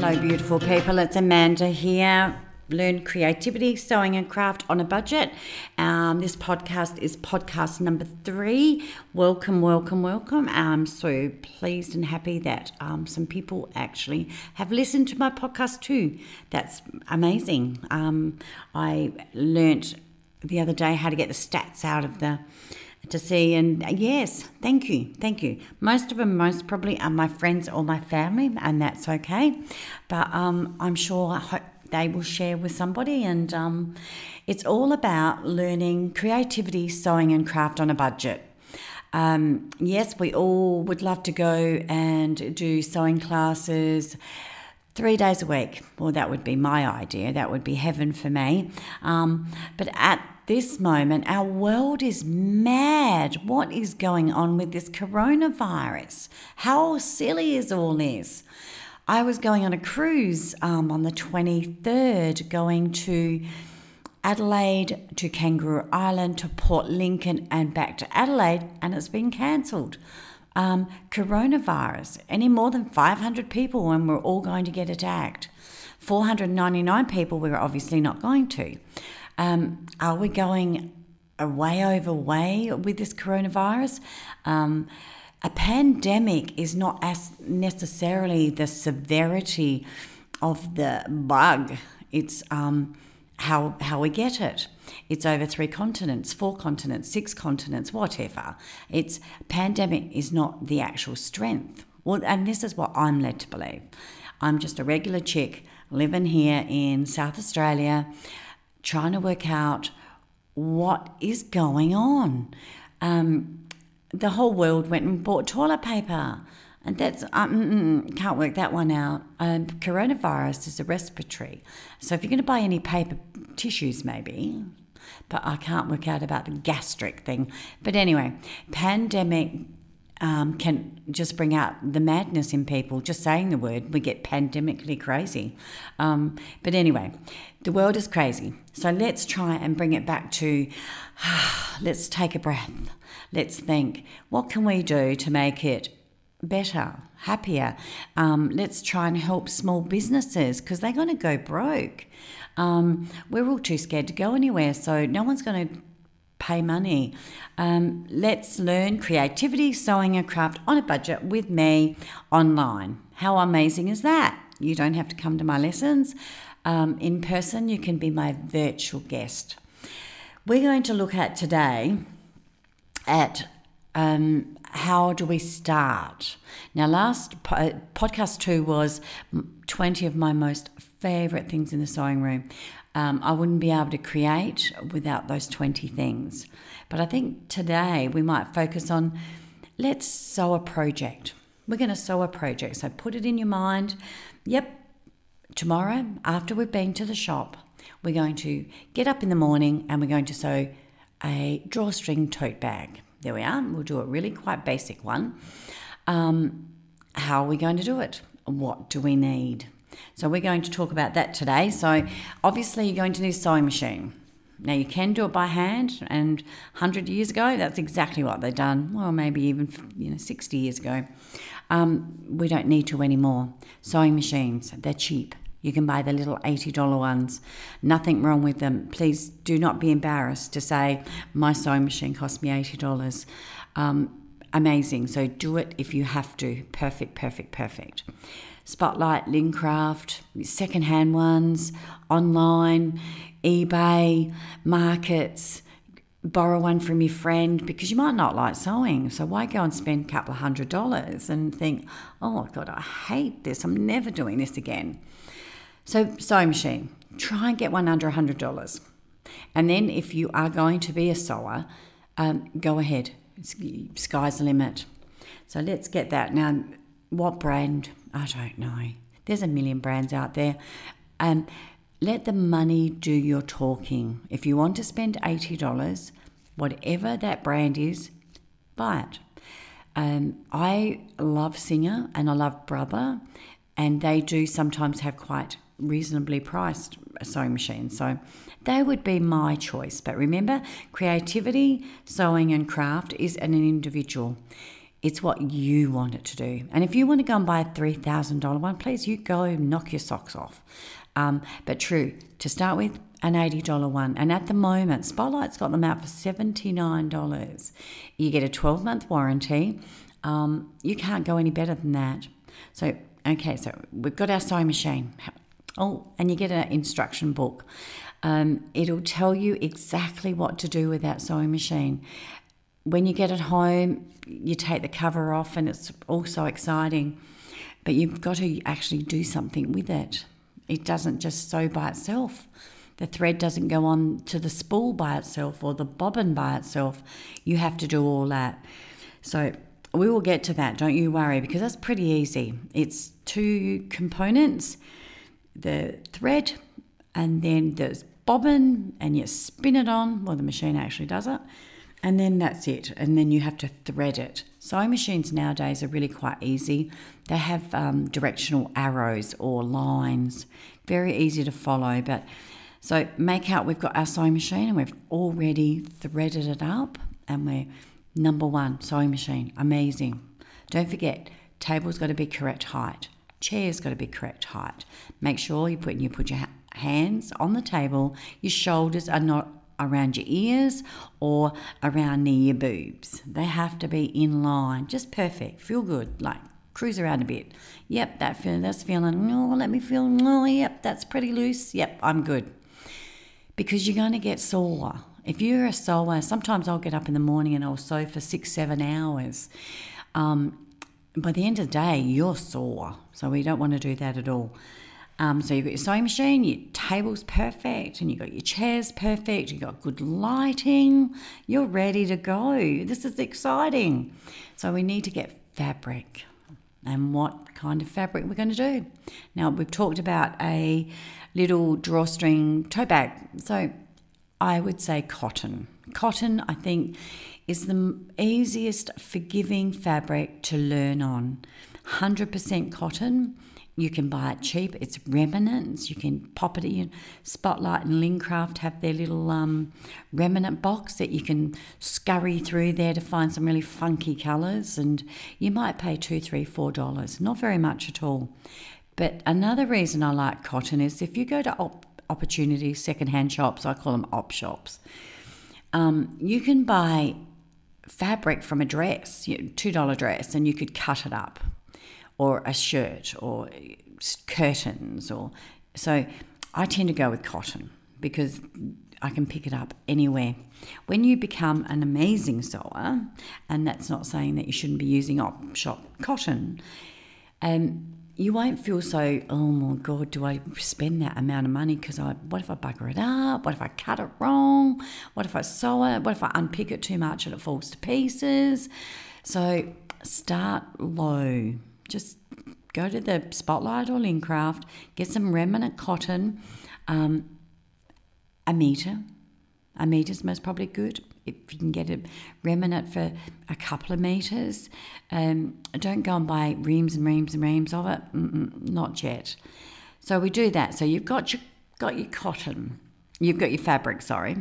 Hello, beautiful people. It's Amanda here. Learn creativity, sewing, and craft on a budget. Um, this podcast is podcast number three. Welcome, welcome, welcome. I'm so pleased and happy that um, some people actually have listened to my podcast too. That's amazing. Um, I learnt the other day how to get the stats out of the to see. And uh, yes, thank you, thank you. Most of them, most probably, are my friends or my family, and that's okay. But um, I'm sure I hope they will share with somebody. And um, it's all about learning creativity, sewing, and craft on a budget. Um, yes, we all would love to go and do sewing classes three days a week. Well, that would be my idea. That would be heaven for me. Um, but at this moment, our world is mad. What is going on with this coronavirus? How silly is all this? I was going on a cruise um, on the 23rd, going to Adelaide to Kangaroo Island to Port Lincoln and back to Adelaide, and it's been cancelled. Um, coronavirus, any more than 500 people, and we're all going to get attacked. 499 people, we're obviously not going to. Um, are we going way over way with this coronavirus? Um, a pandemic is not as necessarily the severity of the bug. It's um, how how we get it. It's over three continents, four continents, six continents, whatever. It's pandemic is not the actual strength. Well, and this is what I'm led to believe. I'm just a regular chick living here in South Australia trying to work out what is going on. Um, the whole world went and bought toilet paper. And that's, um, can't work that one out. Um, coronavirus is a respiratory. So if you're going to buy any paper tissues, maybe, but I can't work out about the gastric thing. But anyway, pandemic um, can just bring out the madness in people. Just saying the word, we get pandemically crazy. Um, but anyway, the world is crazy. So let's try and bring it back to let's take a breath. Let's think what can we do to make it better, happier? Um, let's try and help small businesses because they're going to go broke. Um, we're all too scared to go anywhere, so no one's going to pay money. Um, let's learn creativity, sewing, and craft on a budget with me online. How amazing is that? You don't have to come to my lessons um, in person, you can be my virtual guest. We're going to look at today at um, how do we start. Now, last po- podcast two was 20 of my most favourite things in the sewing room. Um, I wouldn't be able to create without those 20 things. But I think today we might focus on let's sew a project. We're going to sew a project. So put it in your mind. Yep, tomorrow, after we've been to the shop, we're going to get up in the morning and we're going to sew a drawstring tote bag. There we are. We'll do a really quite basic one. Um, how are we going to do it? What do we need? So we're going to talk about that today. So obviously you're going to need a sewing machine. Now you can do it by hand, and 100 years ago, that's exactly what they done. Well, maybe even you know 60 years ago. Um, we don't need to anymore. Sewing machines, they're cheap. You can buy the little $80 ones. Nothing wrong with them. Please do not be embarrassed to say, my sewing machine cost me $80. Um, amazing. So do it if you have to. Perfect, perfect, perfect. Spotlight, Lincraft, secondhand ones, online, eBay, markets. Borrow one from your friend because you might not like sewing. So why go and spend a couple of hundred dollars and think, oh God, I hate this. I'm never doing this again. So, sewing machine, try and get one under $100. And then, if you are going to be a sewer, um, go ahead. Sky's the limit. So, let's get that. Now, what brand? I don't know. There's a million brands out there. Um, let the money do your talking. If you want to spend $80, whatever that brand is, buy it. Um, I love Singer and I love Brother, and they do sometimes have quite reasonably priced sewing machines. So they would be my choice. But remember, creativity, sewing, and craft is an individual. It's what you want it to do. And if you want to go and buy a $3,000 one, please, you go knock your socks off. Um, but true, to start with, an $80 one. And at the moment, Spotlight's got them out for $79. You get a 12 month warranty. Um, you can't go any better than that. So, okay, so we've got our sewing machine. Oh, and you get an instruction book. Um, it'll tell you exactly what to do with that sewing machine. When you get it home, you take the cover off, and it's all so exciting. But you've got to actually do something with it. It doesn't just sew by itself. The thread doesn't go on to the spool by itself or the bobbin by itself. You have to do all that. So we will get to that, don't you worry, because that's pretty easy. It's two components the thread and then there's bobbin and you spin it on. Well, the machine actually does it. And then that's it. And then you have to thread it. Sewing machines nowadays are really quite easy. They have um, directional arrows or lines, very easy to follow. But so make out we've got our sewing machine and we've already threaded it up and we're number one sewing machine. Amazing. Don't forget, table's got to be correct height. Chair's got to be correct height. Make sure you put you put your hands on the table. Your shoulders are not around your ears or around near your boobs. They have to be in line, just perfect. Feel good, like cruise around a bit. Yep, that feeling, that's feeling. Oh, let me feel. Oh, yep, that's pretty loose. Yep, I'm good. Because you're going to get sore. If you're a sewer, sometimes I'll get up in the morning and I'll sew for six, seven hours. Um, by the end of the day, you're sore. So we don't want to do that at all. Um, so you've got your sewing machine, your table's perfect, and you've got your chairs perfect, you've got good lighting, you're ready to go. This is exciting. So we need to get fabric and what kind of fabric we're going to do. Now, we've talked about a little drawstring tote bag. So I would say cotton. Cotton, I think, is the easiest forgiving fabric to learn on. 100% cotton. You can buy it cheap. It's remnants. You can pop it in. Spotlight and Lincraft have their little um, remnant box that you can scurry through there to find some really funky colours. And you might pay two, three, four dollars. Not very much at all. But another reason I like cotton is if you go to op- opportunity secondhand shops, I call them op shops. Um, you can buy fabric from a dress, two dollar dress, and you could cut it up, or a shirt, or curtains, or so. I tend to go with cotton because I can pick it up anywhere. When you become an amazing sewer, and that's not saying that you shouldn't be using op shop cotton, um, you won't feel so, oh my God, do I spend that amount of money? Because I, what if I bugger it up? What if I cut it wrong? What if I sew it? What if I unpick it too much and it falls to pieces? So start low. Just go to the Spotlight or Lincraft, get some remnant cotton, um, a metre. A metre is most probably good if you can get a remnant for a couple of metres. Um, don't go and buy reams and reams and reams of it. Mm-mm, not yet. So we do that. So you've got your got your cotton, you've got your fabric. Sorry,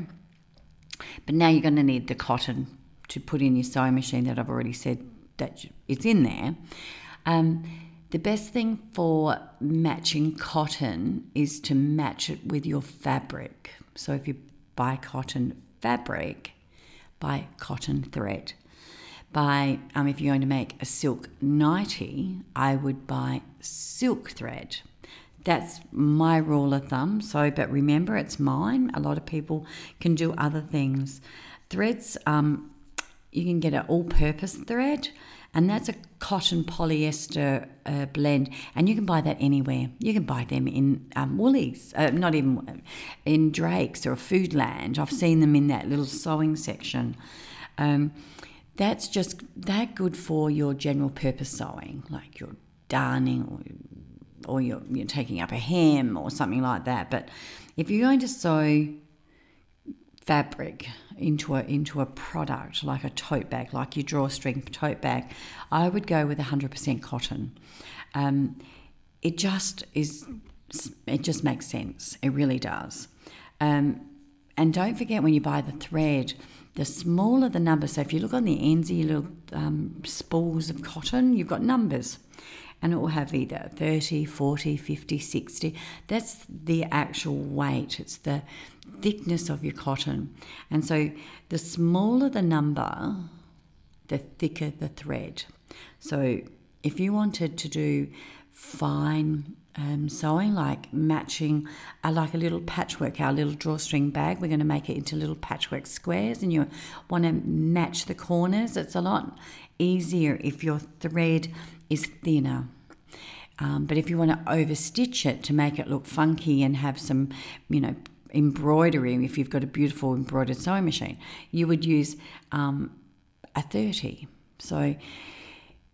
but now you're going to need the cotton to put in your sewing machine that I've already said that it's in there. Um, the best thing for matching cotton is to match it with your fabric. So if you buy cotton fabric, by cotton thread. By um, if you're going to make a silk nightie, I would buy silk thread. That's my rule of thumb. So, but remember, it's mine. A lot of people can do other things. Threads, um, you can get an all-purpose thread, and that's a cotton polyester uh, blend, and you can buy that anywhere. You can buy them in um, Woolies, uh, not even in Drakes or Foodland. I've seen them in that little sewing section. Um, that's just that good for your general purpose sewing, like your darning or, or you're, you're taking up a hem or something like that. But if you're going to sew fabric into a into a product like a tote bag, like your drawstring tote bag, I would go with 100% cotton. Um, it just is. It just makes sense. It really does. Um, and don't forget when you buy the thread, the smaller the number, so if you look on the ends of your little um, spools of cotton, you've got numbers. And it will have either 30, 40, 50, 60. That's the actual weight. It's the thickness of your cotton. And so the smaller the number, the thicker the thread. So if you wanted to do fine um, sewing, like matching, uh, like a little patchwork, our little drawstring bag. We're going to make it into little patchwork squares, and you want to match the corners. It's a lot easier if your thread is thinner. Um, but if you want to overstitch it to make it look funky and have some, you know, embroidery, if you've got a beautiful embroidered sewing machine, you would use um, a 30. So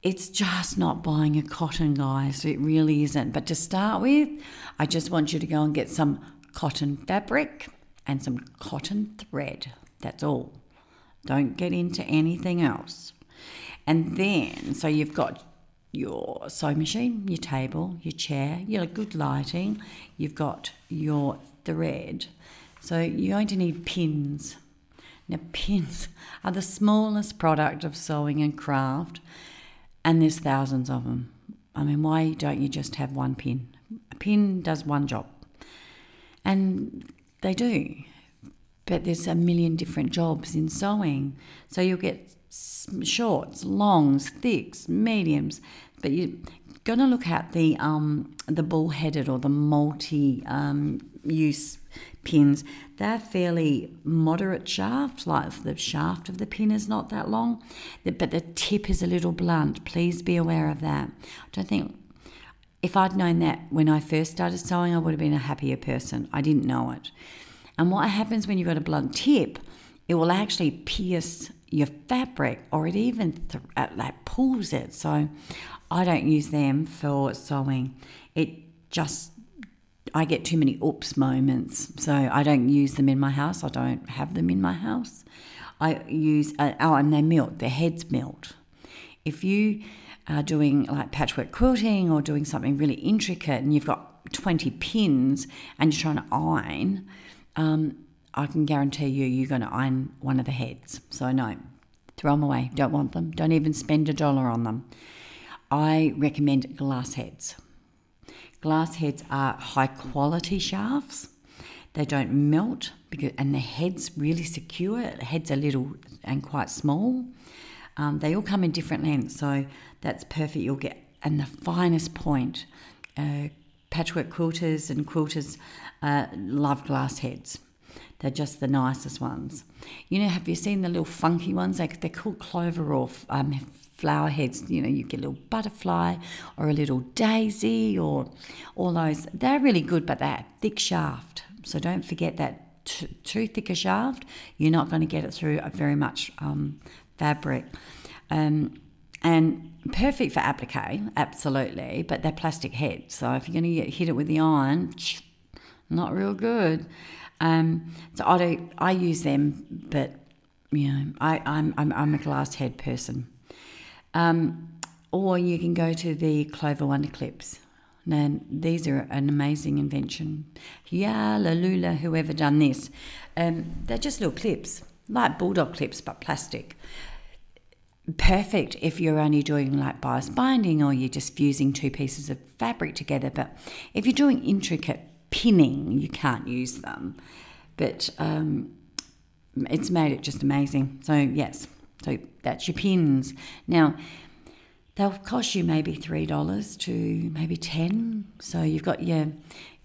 it's just not buying a cotton, guys. It really isn't. But to start with, I just want you to go and get some cotton fabric and some cotton thread. That's all. Don't get into anything else. And then, so you've got your sewing machine, your table, your chair, your good lighting, you've got your thread. So you're going to need pins. Now, pins are the smallest product of sewing and craft and there's thousands of them. I mean, why don't you just have one pin? A pin does one job. And they do. But there's a million different jobs in sewing. So you'll get shorts, longs, thicks, mediums. But you're going to look at the, um, the bull-headed or the multi um, use pins. They're fairly moderate shaft, like the shaft of the pin is not that long, but the tip is a little blunt. Please be aware of that. I don't think if I'd known that when I first started sewing, I would have been a happier person. I didn't know it. And what happens when you've got a blunt tip, it will actually pierce your fabric or it even th- uh, like pulls it. So I don't use them for sewing. It just I get too many oops moments, so I don't use them in my house. I don't have them in my house. I use uh, oh, and they melt. Their heads melt. If you are doing like patchwork quilting or doing something really intricate, and you've got twenty pins and you're trying to iron, um, I can guarantee you you're going to iron one of the heads. So no, throw them away. Don't want them. Don't even spend a dollar on them. I recommend glass heads. Glass heads are high quality shafts. They don't melt because, and the head's really secure. The heads are little and quite small. Um, they all come in different lengths, so that's perfect. You'll get and the finest point. Uh, patchwork quilters and quilters uh, love glass heads. They're just the nicest ones. You know, have you seen the little funky ones? Like they're called clover or um, flower heads. You know, you get a little butterfly or a little daisy or all those. They're really good, but they're thick shaft. So don't forget that t- too thick a shaft, you're not going to get it through very much um, fabric. Um, and perfect for applique, absolutely, but they're plastic heads. So if you're going to hit it with the iron, not real good. Um, so I do, I use them, but you know, I, I'm, I'm, I'm a glass head person. Um, or you can go to the Clover Wonder clips. Now, these are an amazing invention. Yeah, Lalula, whoever done this. Um, they're just little clips, like bulldog clips, but plastic. Perfect if you're only doing like bias binding or you're just fusing two pieces of fabric together. But if you're doing intricate pinning, you can't use them. But um, it's made it just amazing. So, yes, so that's your pins. Now, they'll cost you maybe three dollars to maybe ten. So you've got your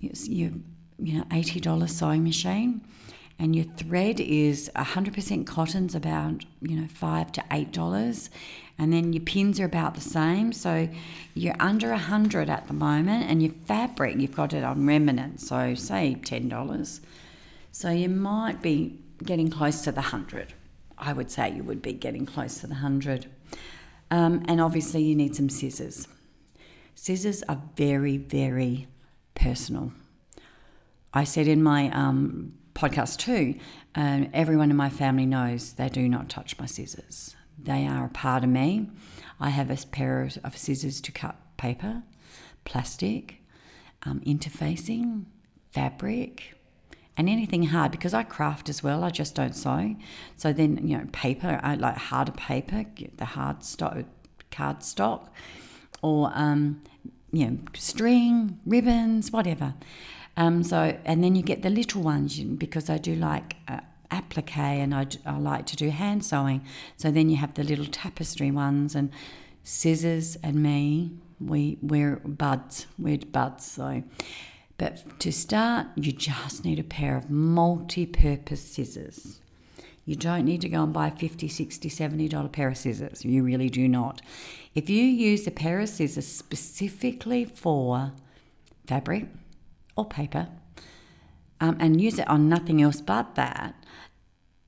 your you know eighty dollar sewing machine, and your thread is hundred percent cotton's about you know five to eight dollars, and then your pins are about the same. So you're under a hundred at the moment, and your fabric you've got it on remnant. So say ten dollars. So you might be getting close to the hundred. I would say you would be getting close to the 100. Um, and obviously, you need some scissors. Scissors are very, very personal. I said in my um, podcast too, um, everyone in my family knows they do not touch my scissors. They are a part of me. I have a pair of scissors to cut paper, plastic, um, interfacing, fabric, and anything hard because I craft as well. I just don't sew. So then you know paper, I like harder paper, the hard stock, card stock, or um, you know string, ribbons, whatever. Um, so and then you get the little ones because I do like. Uh, applique and I, I like to do hand sewing so then you have the little tapestry ones and scissors and me we we're buds we're buds so but to start, you just need a pair of multi purpose scissors. You don't need to go and buy a 50 60 $70 pair of scissors. You really do not. If you use a pair of scissors specifically for fabric or paper um, and use it on nothing else but that,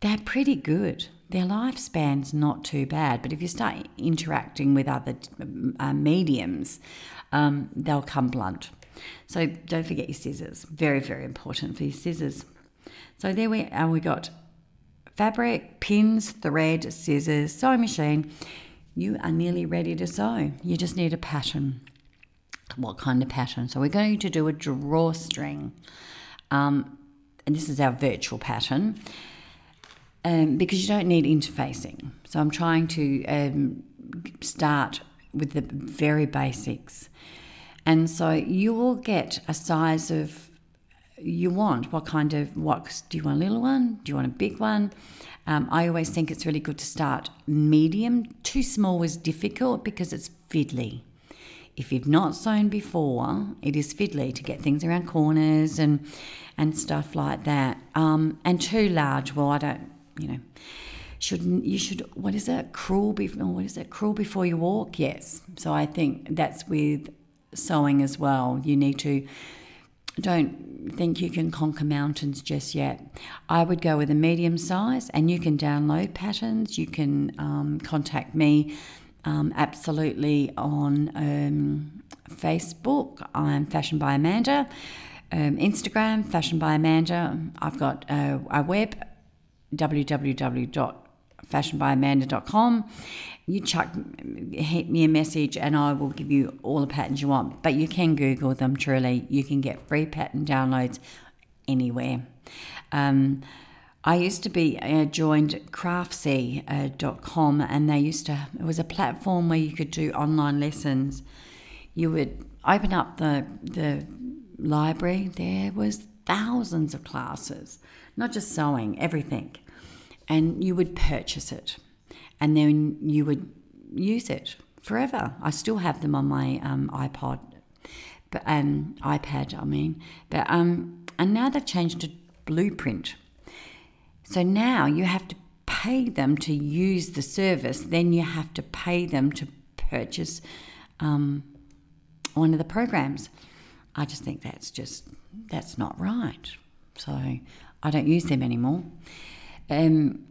they're pretty good. Their lifespan's not too bad, but if you start interacting with other uh, mediums, um, they'll come blunt. So don't forget your scissors. Very, very important for your scissors. So there we are. We got fabric, pins, thread, scissors, sewing machine. You are nearly ready to sew. You just need a pattern. What kind of pattern? So we're going to do a drawstring. Um, and this is our virtual pattern. Um, because you don't need interfacing. So I'm trying to um, start with the very basics. And so you will get a size of you want. What kind of what do you want a little one? Do you want a big one? Um, I always think it's really good to start medium. Too small is difficult because it's fiddly. If you've not sewn before, it is fiddly to get things around corners and and stuff like that. Um, and too large, well, I don't, you know, shouldn't you should what is it? Crawl before what is it? Crawl before you walk. Yes. So I think that's with sewing as well. You need to don't think you can conquer mountains just yet. I would go with a medium size, and you can download patterns. You can um, contact me um, absolutely on um, Facebook. I'm Fashion by Amanda. Um, Instagram, Fashion by Amanda. I've got a, a web, www fashionbyamanda.com. You chuck, hit me a message and I will give you all the patterns you want. But you can Google them truly. You can get free pattern downloads anywhere. Um, I used to be uh, joined craftsy.com uh, and they used to, it was a platform where you could do online lessons. You would open up the, the library, there was thousands of classes, not just sewing, everything and you would purchase it and then you would use it forever. I still have them on my um, iPod, but um, iPad, I mean. But um, and now they've changed to Bluprint. So now you have to pay them to use the service. Then you have to pay them to purchase um, one of the programs. I just think that's just that's not right. So I don't use them anymore. Um,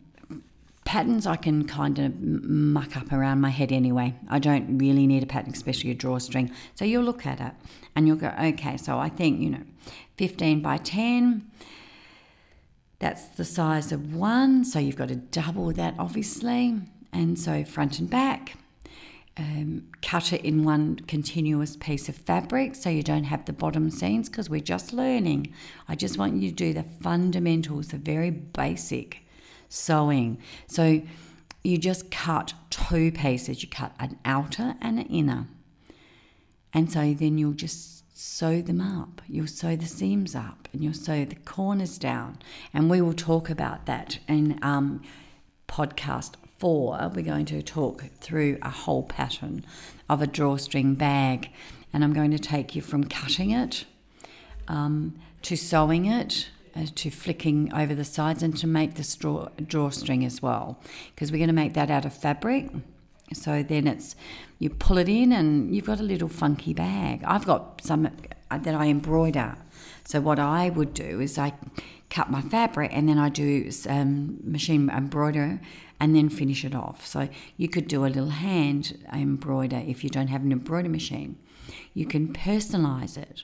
patterns I can kind of muck up around my head anyway. I don't really need a pattern, especially a drawstring. So you'll look at it and you'll go, okay, so I think, you know, 15 by 10, that's the size of one. So you've got to double that, obviously. And so front and back. Um, cut it in one continuous piece of fabric so you don't have the bottom seams because we're just learning. I just want you to do the fundamentals, the very basic sewing. So you just cut two pieces. You cut an outer and an inner. And so then you'll just sew them up. You'll sew the seams up and you'll sew the corners down. And we will talk about that in um, podcast four. We're going to talk through a whole pattern of a drawstring bag. And I'm going to take you from cutting it um, to sewing it uh, to flicking over the sides and to make the straw, drawstring as well because we're going to make that out of fabric. So then it's you pull it in and you've got a little funky bag. I've got some uh, that i embroider. So what i would do is i cut my fabric and then i do um, machine embroider and then finish it off. So you could do a little hand embroider if you don't have an embroidery machine. You can personalize it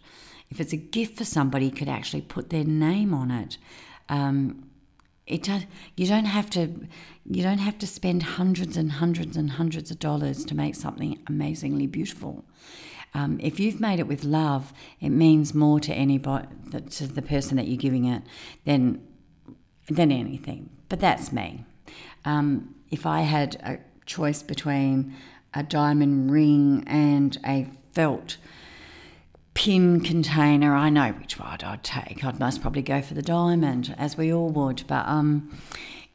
if it's a gift for somebody, could actually put their name on it. Um, it does, you don't have to you don't have to spend hundreds and hundreds and hundreds of dollars to make something amazingly beautiful. Um, if you've made it with love, it means more to anybody, to the person that you're giving it, than than anything. But that's me. Um, if I had a choice between a diamond ring and a felt pin container, I know which one I'd take. I'd most probably go for the diamond, as we all would. But um,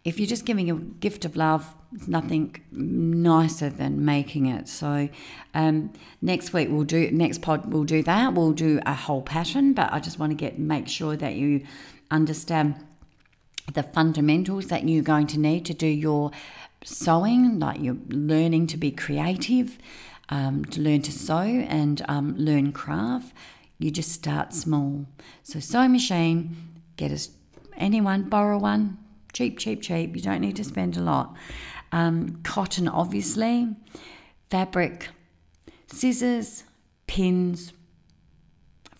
if you're just giving a gift of love, there's nothing nicer than making it. So um, next week we'll do next pod we'll do that. We'll do a whole pattern, but I just want to get make sure that you understand the fundamentals that you're going to need to do your sewing, like you're learning to be creative, um, to learn to sew and um, learn craft. You just start small. So sewing machine, get us anyone borrow one cheap, cheap, cheap. You don't need to spend a lot. Um, cotton, obviously, fabric, scissors, pins,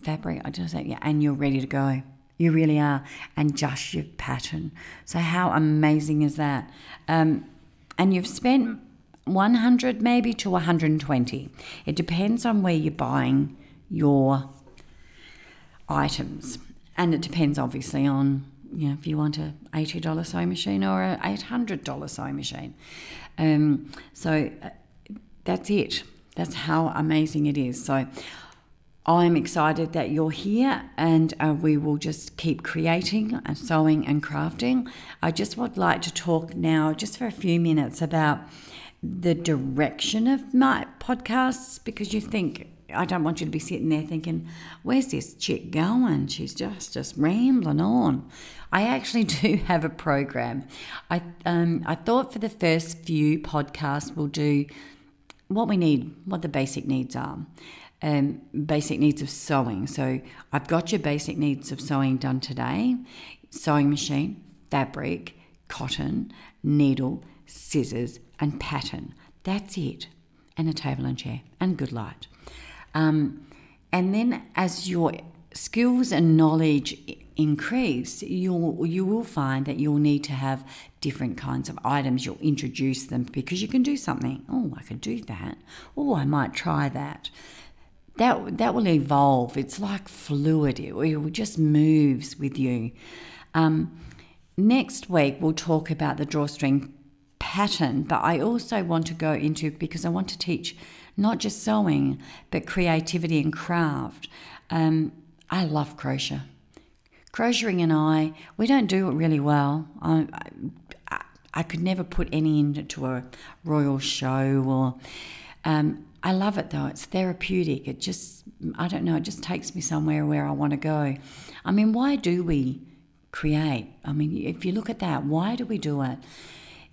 fabric. I just say, yeah, and you're ready to go. You really are, and just your pattern. So how amazing is that? Um, and you've spent 100 maybe to 120. It depends on where you're buying your items, and it depends obviously on you know, if you want a $80 sewing machine or a $800 sewing machine. Um, so uh, that's it. That's how amazing it is. So I'm excited that you're here and uh, we will just keep creating and sewing and crafting. I just would like to talk now, just for a few minutes, about the direction of my podcasts because you think I don't want you to be sitting there thinking, "Where's this chick going? She's just just rambling on." I actually do have a program. I um, I thought for the first few podcasts we'll do what we need, what the basic needs are. Um, basic needs of sewing. So I've got your basic needs of sewing done today: sewing machine, fabric, cotton, needle, scissors, and pattern. That's it. And a table and chair and good light. Um, and then as your skills and knowledge increase, you'll you will find that you'll need to have different kinds of items. You'll introduce them because you can do something. Oh, I could do that. Oh, I might try that. That that will evolve. It's like fluid. It, it just moves with you. Um, next week we'll talk about the drawstring pattern, but I also want to go into because I want to teach not just sewing, but creativity and craft. Um, I love crochet. Crocheting and I, we don't do it really well. I, I, I could never put any into a royal show or. Um, I love it though. It's therapeutic. It just, I don't know, it just takes me somewhere where I want to go. I mean, why do we create? I mean, if you look at that, why do we do it?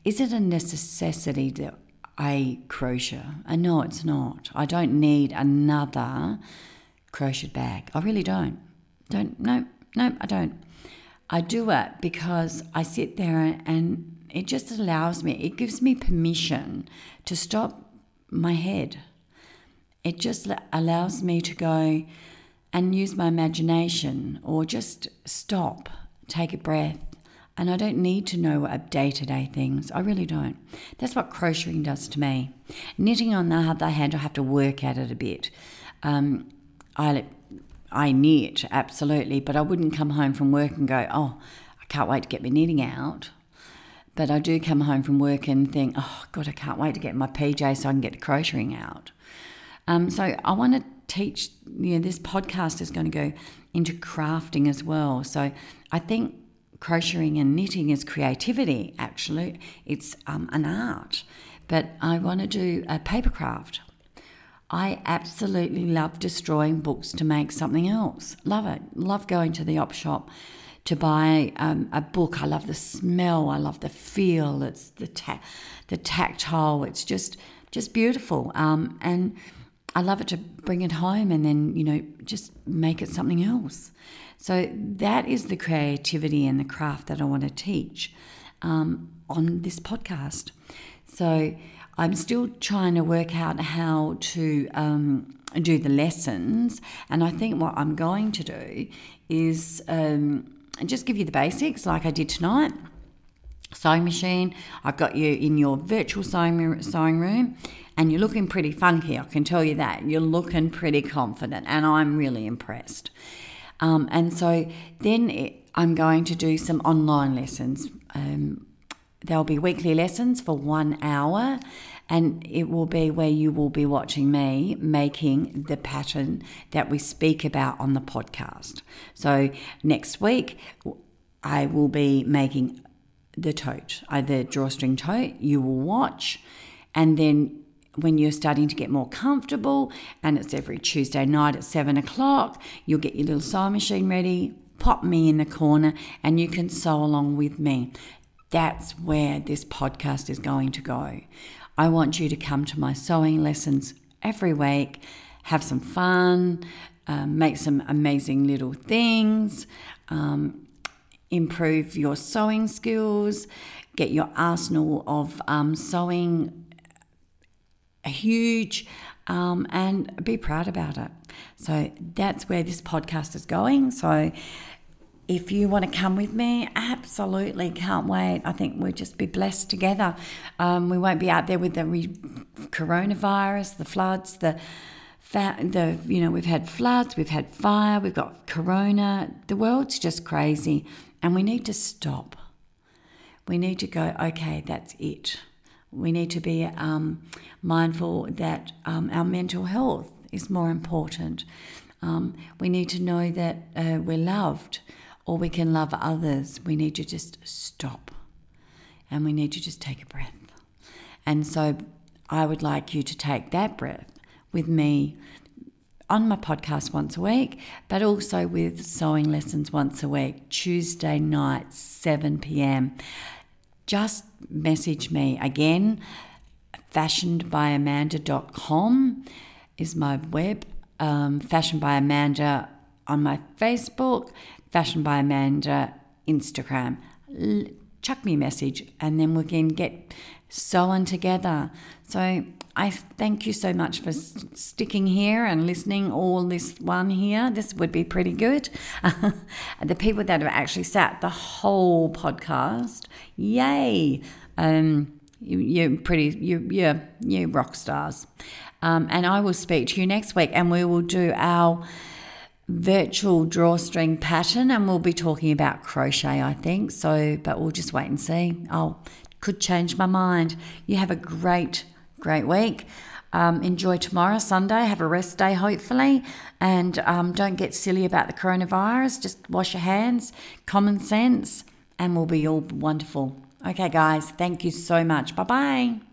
Is it a necessity that I crochet? And no, it's not. I don't need another crochet bag. I really don't. Don't, no, no, I don't. I do it because I sit there and it just allows me, it gives me permission to stop my head. It just allows me to go and use my imagination or just stop, take a breath. And I don't need to know day to day things. I really don't. That's what crocheting does to me. Knitting, on the other hand, I have to work at it a bit. Um, I I knit absolutely, but I wouldn't come home from work and go, oh, I can't wait to get my knitting out. But I do come home from work and think, oh God, I can't wait to get my PJ so I can get the crocheting out. Um, so I want to teach. You know, this podcast is going to go into crafting as well. So I think crocheting and knitting is creativity. Actually, it's um, an art. But I want to do a paper craft. I absolutely love destroying books to make something else. Love it. Love going to the op shop to buy um, a book. I love the smell. I love the feel. It's the ta- the tactile. It's just just beautiful. Um, and I love it to bring it home and then you know just make it something else. So that is the creativity and the craft that I want to teach um, on this podcast. So I'm still trying to work out how to um, do the lessons, and I think what I'm going to do is um, just give you the basics like I did tonight. sewing machine. I've got you in your virtual sewing, sewing room, and you're looking pretty funky. I can tell you that. You're looking pretty confident, and I'm really impressed. Um, and so then it, I'm going to do some online lessons. Um, there'll be weekly lessons for one hour, and it will be where you will be watching me making the pattern that we speak about on the podcast. So next week, I will be making the tote, either drawstring tote, you will watch, and then when you're starting to get more comfortable, and it's every Tuesday night at seven o'clock, you'll get your little sewing machine ready, pop me in the corner, and you can sew along with me. That's where this podcast is going to go. I want you to come to my sewing lessons every week, have some fun, um, make some amazing little things. Um, improve your sewing skills, get your arsenal of um, sewing huge, um, and be proud about it. So that's where this podcast is going. So if you want to come with me, absolutely can't wait. I think we'll just be blessed together. Um, we won't be out there with the re- coronavirus, the floods, the the you know we've had floods, we've had fire, we've got corona. The world's just crazy. And we need to stop. We need to go, okay, that's it. We need to be um, mindful that um, our mental health is more important. Um, we need to know that uh, we're loved or we can love others. We need to just stop and we need to just take a breath. And so I would like you to take that breath with me on my podcast once a week, but also with sewing lessons once a week, Tuesday night, 7 p.m. Just message me again. Fashionedbyamanda.com is my web. Um, Fashion by Amanda on my Facebook, Fashion by Amanda Instagram. Chuck me a message and then we can get sewing together. So I thank you so much for sticking here and listening all this one here. This would be pretty good. the people that have actually sat the whole podcast, yay! Um, you, you're pretty, you, you're, you're rock stars. Um, and I will speak to you next week, and we will do our virtual drawstring pattern, and we'll be talking about crochet, I think. So, but we'll just wait and see. Oh, could change my mind. You have a great great week. Um, enjoy tomorrow, Sunday. Have a rest day, hopefully. And um, don't get silly about the coronavirus. Just wash your hands, common sense, and we'll be all wonderful. Okay, guys, thank you so much. Bye bye.